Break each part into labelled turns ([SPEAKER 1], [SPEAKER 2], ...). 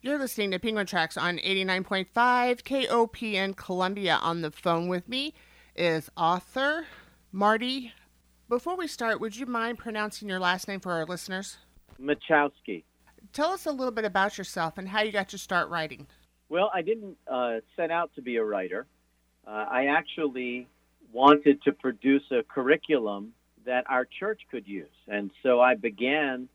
[SPEAKER 1] You're listening to Penguin Tracks on 89.5 KOPN Columbia. On the phone with me is author Marty. Before we start, would you mind pronouncing your last name for our listeners?
[SPEAKER 2] Machowski.
[SPEAKER 1] Tell us a little bit about yourself and how you got to start writing.
[SPEAKER 2] Well, I didn't uh, set out to be a writer. Uh, I actually wanted to produce a curriculum that our church could use. And so I began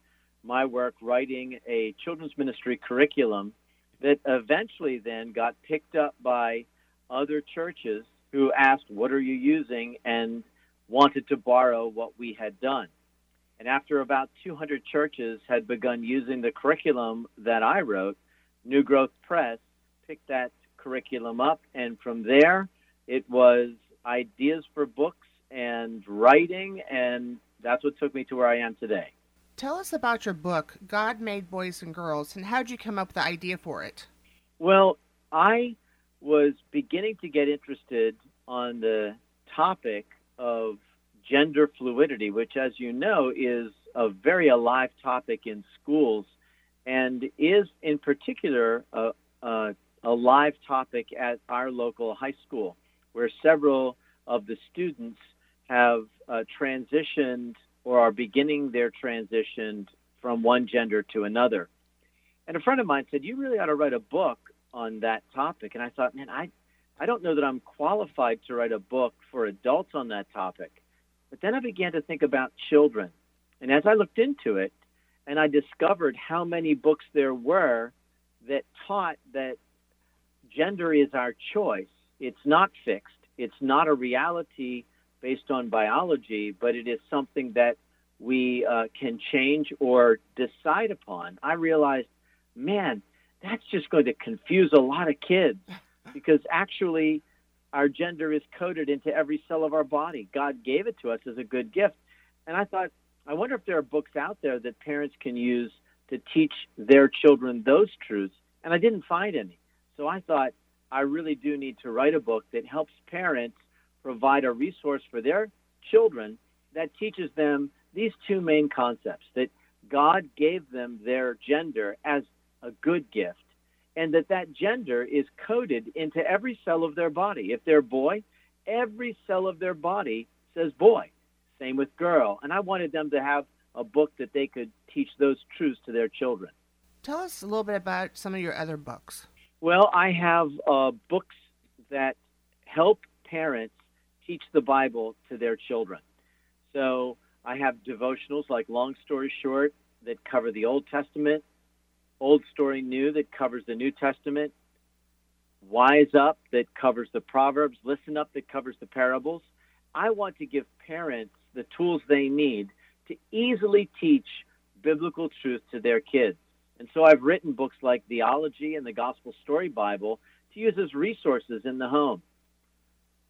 [SPEAKER 2] my work writing a children's ministry curriculum that eventually then got picked up by other churches who asked, What are you using? and wanted to borrow what we had done. And after about 200 churches had begun using the curriculum that I wrote, New Growth Press picked that curriculum up. And from there, it was ideas for books and writing. And that's what took me to where I am today.
[SPEAKER 1] Tell us about your book, God Made Boys and Girls, and how did you come up with the idea for it?
[SPEAKER 2] Well, I was beginning to get interested on the topic of gender fluidity, which, as you know, is a very alive topic in schools and is, in particular, a, a, a live topic at our local high school, where several of the students have uh, transitioned or are beginning their transition from one gender to another. And a friend of mine said, "You really ought to write a book on that topic." And I thought, "Man, I I don't know that I'm qualified to write a book for adults on that topic." But then I began to think about children. And as I looked into it, and I discovered how many books there were that taught that gender is our choice. It's not fixed. It's not a reality based on biology, but it is something that we uh, can change or decide upon. I realized, man, that's just going to confuse a lot of kids because actually our gender is coded into every cell of our body. God gave it to us as a good gift. And I thought, I wonder if there are books out there that parents can use to teach their children those truths. And I didn't find any. So I thought, I really do need to write a book that helps parents provide a resource for their children that teaches them these two main concepts that God gave them their gender as a good gift and that that gender is coded into every cell of their body. If they're boy, every cell of their body says boy. Same with girl. And I wanted them to have a book that they could teach those truths to their children.
[SPEAKER 1] Tell us a little bit about some of your other books.
[SPEAKER 2] Well, I have uh, books that help parents teach the Bible to their children. So I have devotionals like Long Story Short that cover the Old Testament, Old Story New that covers the New Testament, Wise Up that covers the Proverbs, Listen Up that covers the parables. I want to give parents the tools they need to easily teach biblical truth to their kids. And so I've written books like The Ology and the Gospel Story Bible to use as resources in the home.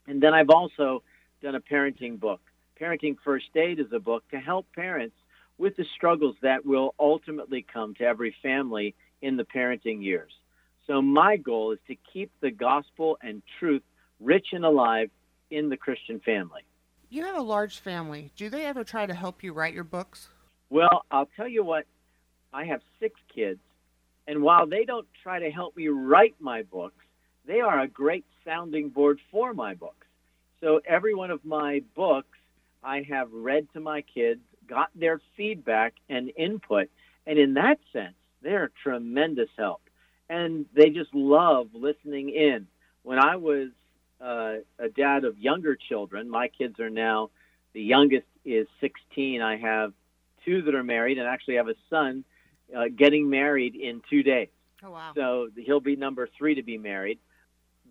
[SPEAKER 2] And then I've also done a parenting book. Parenting First Aid is a book to help parents with the struggles that will ultimately come to every family in the parenting years. So, my goal is to keep the gospel and truth rich and alive in the Christian family.
[SPEAKER 1] You have a large family. Do they ever try to help you write your books?
[SPEAKER 2] Well, I'll tell you what, I have six kids, and while they don't try to help me write my books, they are a great sounding board for my books. So every one of my books I have read to my kids, got their feedback and input, and in that sense, they're a tremendous help. And they just love listening in. When I was uh, a dad of younger children, my kids are now, the youngest is 16. I have two that are married, and actually have a son uh, getting married in two days.
[SPEAKER 1] Oh, wow.
[SPEAKER 2] So he'll be number three to be married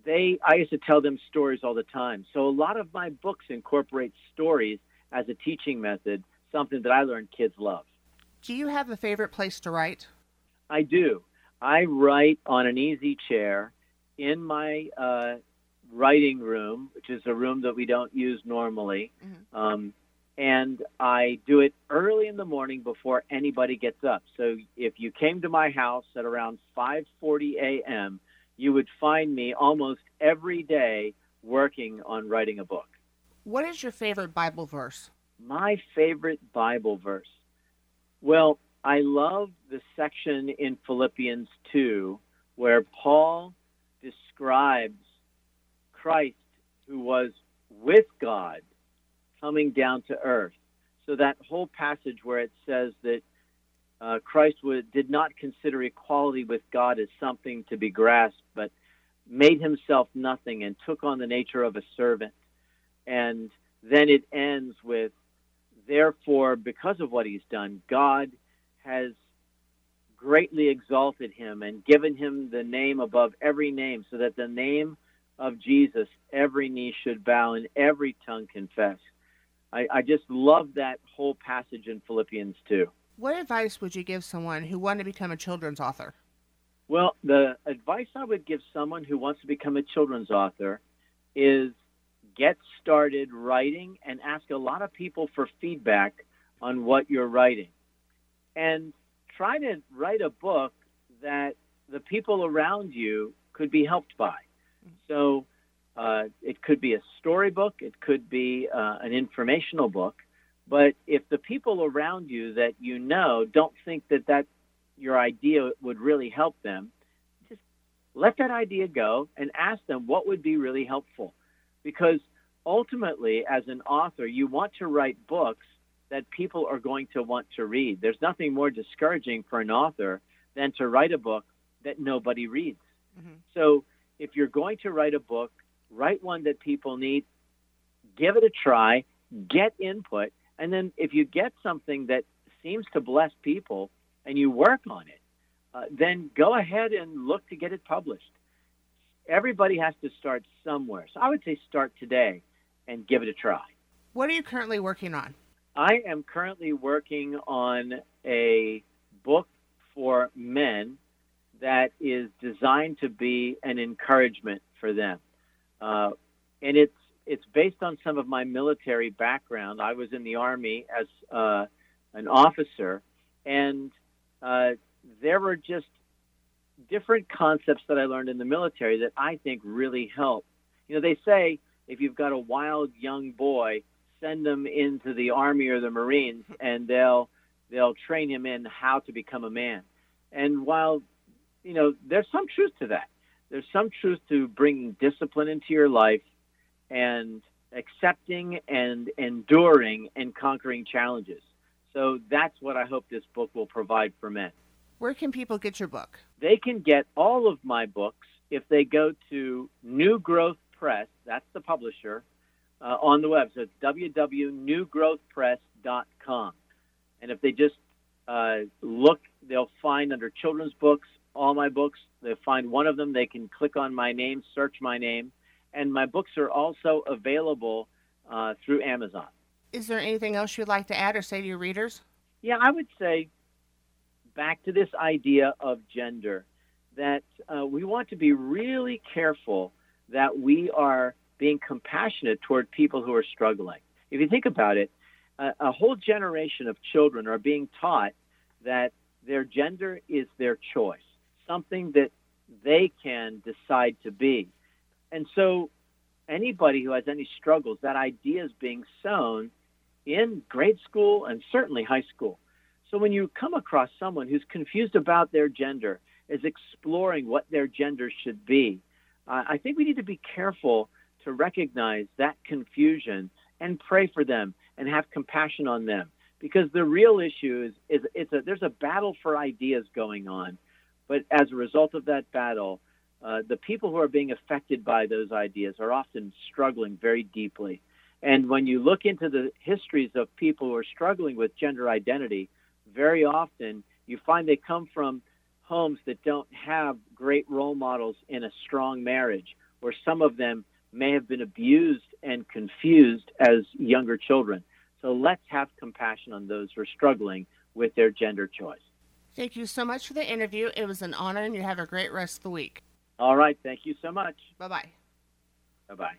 [SPEAKER 2] they I used to tell them stories all the time. So a lot of my books incorporate stories as a teaching method, something that I learned kids love.
[SPEAKER 1] Do you have a favorite place to write?
[SPEAKER 2] I do. I write on an easy chair in my uh, writing room, which is a room that we don't use normally. Mm-hmm. Um, and I do it early in the morning before anybody gets up. So if you came to my house at around 5:40 a.m., you would find me almost every day working on writing a book.
[SPEAKER 1] What is your favorite Bible verse?
[SPEAKER 2] My favorite Bible verse. Well, I love the section in Philippians 2 where Paul describes Christ who was with God coming down to earth. So that whole passage where it says that uh, Christ did not consider equality with God as something to be grasped, but made himself nothing and took on the nature of a servant. And then it ends with, therefore, because of what he's done, God has greatly exalted him and given him the name above every name, so that the name of Jesus every knee should bow and every tongue confess. I, I just love that whole passage in Philippians 2.
[SPEAKER 1] What advice would you give someone who wanted to become a children's author?
[SPEAKER 2] Well, the advice I would give someone who wants to become a children's author is get started writing and ask a lot of people for feedback on what you're writing. And try to write a book that the people around you could be helped by. So uh, it could be a storybook, it could be uh, an informational book. But if the people around you that you know don't think that that your idea would really help them, just let that idea go and ask them what would be really helpful. Because ultimately, as an author, you want to write books that people are going to want to read. There's nothing more discouraging for an author than to write a book that nobody reads. Mm-hmm. So if you're going to write a book, write one that people need, give it a try, get input, and then if you get something that seems to bless people and you work on it, uh, then go ahead and look to get it published. Everybody has to start somewhere. So I would say start today and give it a try.
[SPEAKER 1] What are you currently working on?
[SPEAKER 2] I am currently working on a book for men that is designed to be an encouragement for them. Uh, and it's it's based on some of my military background. I was in the army as uh, an officer, and uh, there were just different concepts that I learned in the military that I think really help. You know, they say if you've got a wild young boy, send them into the army or the Marines, and they'll they'll train him in how to become a man. And while you know, there's some truth to that. There's some truth to bringing discipline into your life and accepting and enduring and conquering challenges. So that's what I hope this book will provide for men.
[SPEAKER 1] Where can people get your book?
[SPEAKER 2] They can get all of my books if they go to New Growth Press, that's the publisher, uh, on the web. So it's www.newgrowthpress.com. And if they just uh, look, they'll find under children's books all my books. They'll find one of them, they can click on my name, search my name, and my books are also available uh, through Amazon.
[SPEAKER 1] Is there anything else you'd like to add or say to your readers?
[SPEAKER 2] Yeah, I would say back to this idea of gender that uh, we want to be really careful that we are being compassionate toward people who are struggling. If you think about it, a, a whole generation of children are being taught that their gender is their choice something that they can decide to be. And so, anybody who has any struggles, that idea is being sown in grade school and certainly high school. So, when you come across someone who's confused about their gender, is exploring what their gender should be, uh, I think we need to be careful to recognize that confusion and pray for them and have compassion on them because the real issue is, is it's a, there's a battle for ideas going on but as a result of that battle, uh, the people who are being affected by those ideas are often struggling very deeply. And when you look into the histories of people who are struggling with gender identity, very often you find they come from homes that don't have great role models in a strong marriage, or some of them may have been abused and confused as younger children. So let's have compassion on those who are struggling with their gender choice.
[SPEAKER 1] Thank you so much for the interview. It was an honor, and you have a great rest of the week.
[SPEAKER 2] All right. Thank you so much.
[SPEAKER 1] Bye bye.
[SPEAKER 2] Bye bye.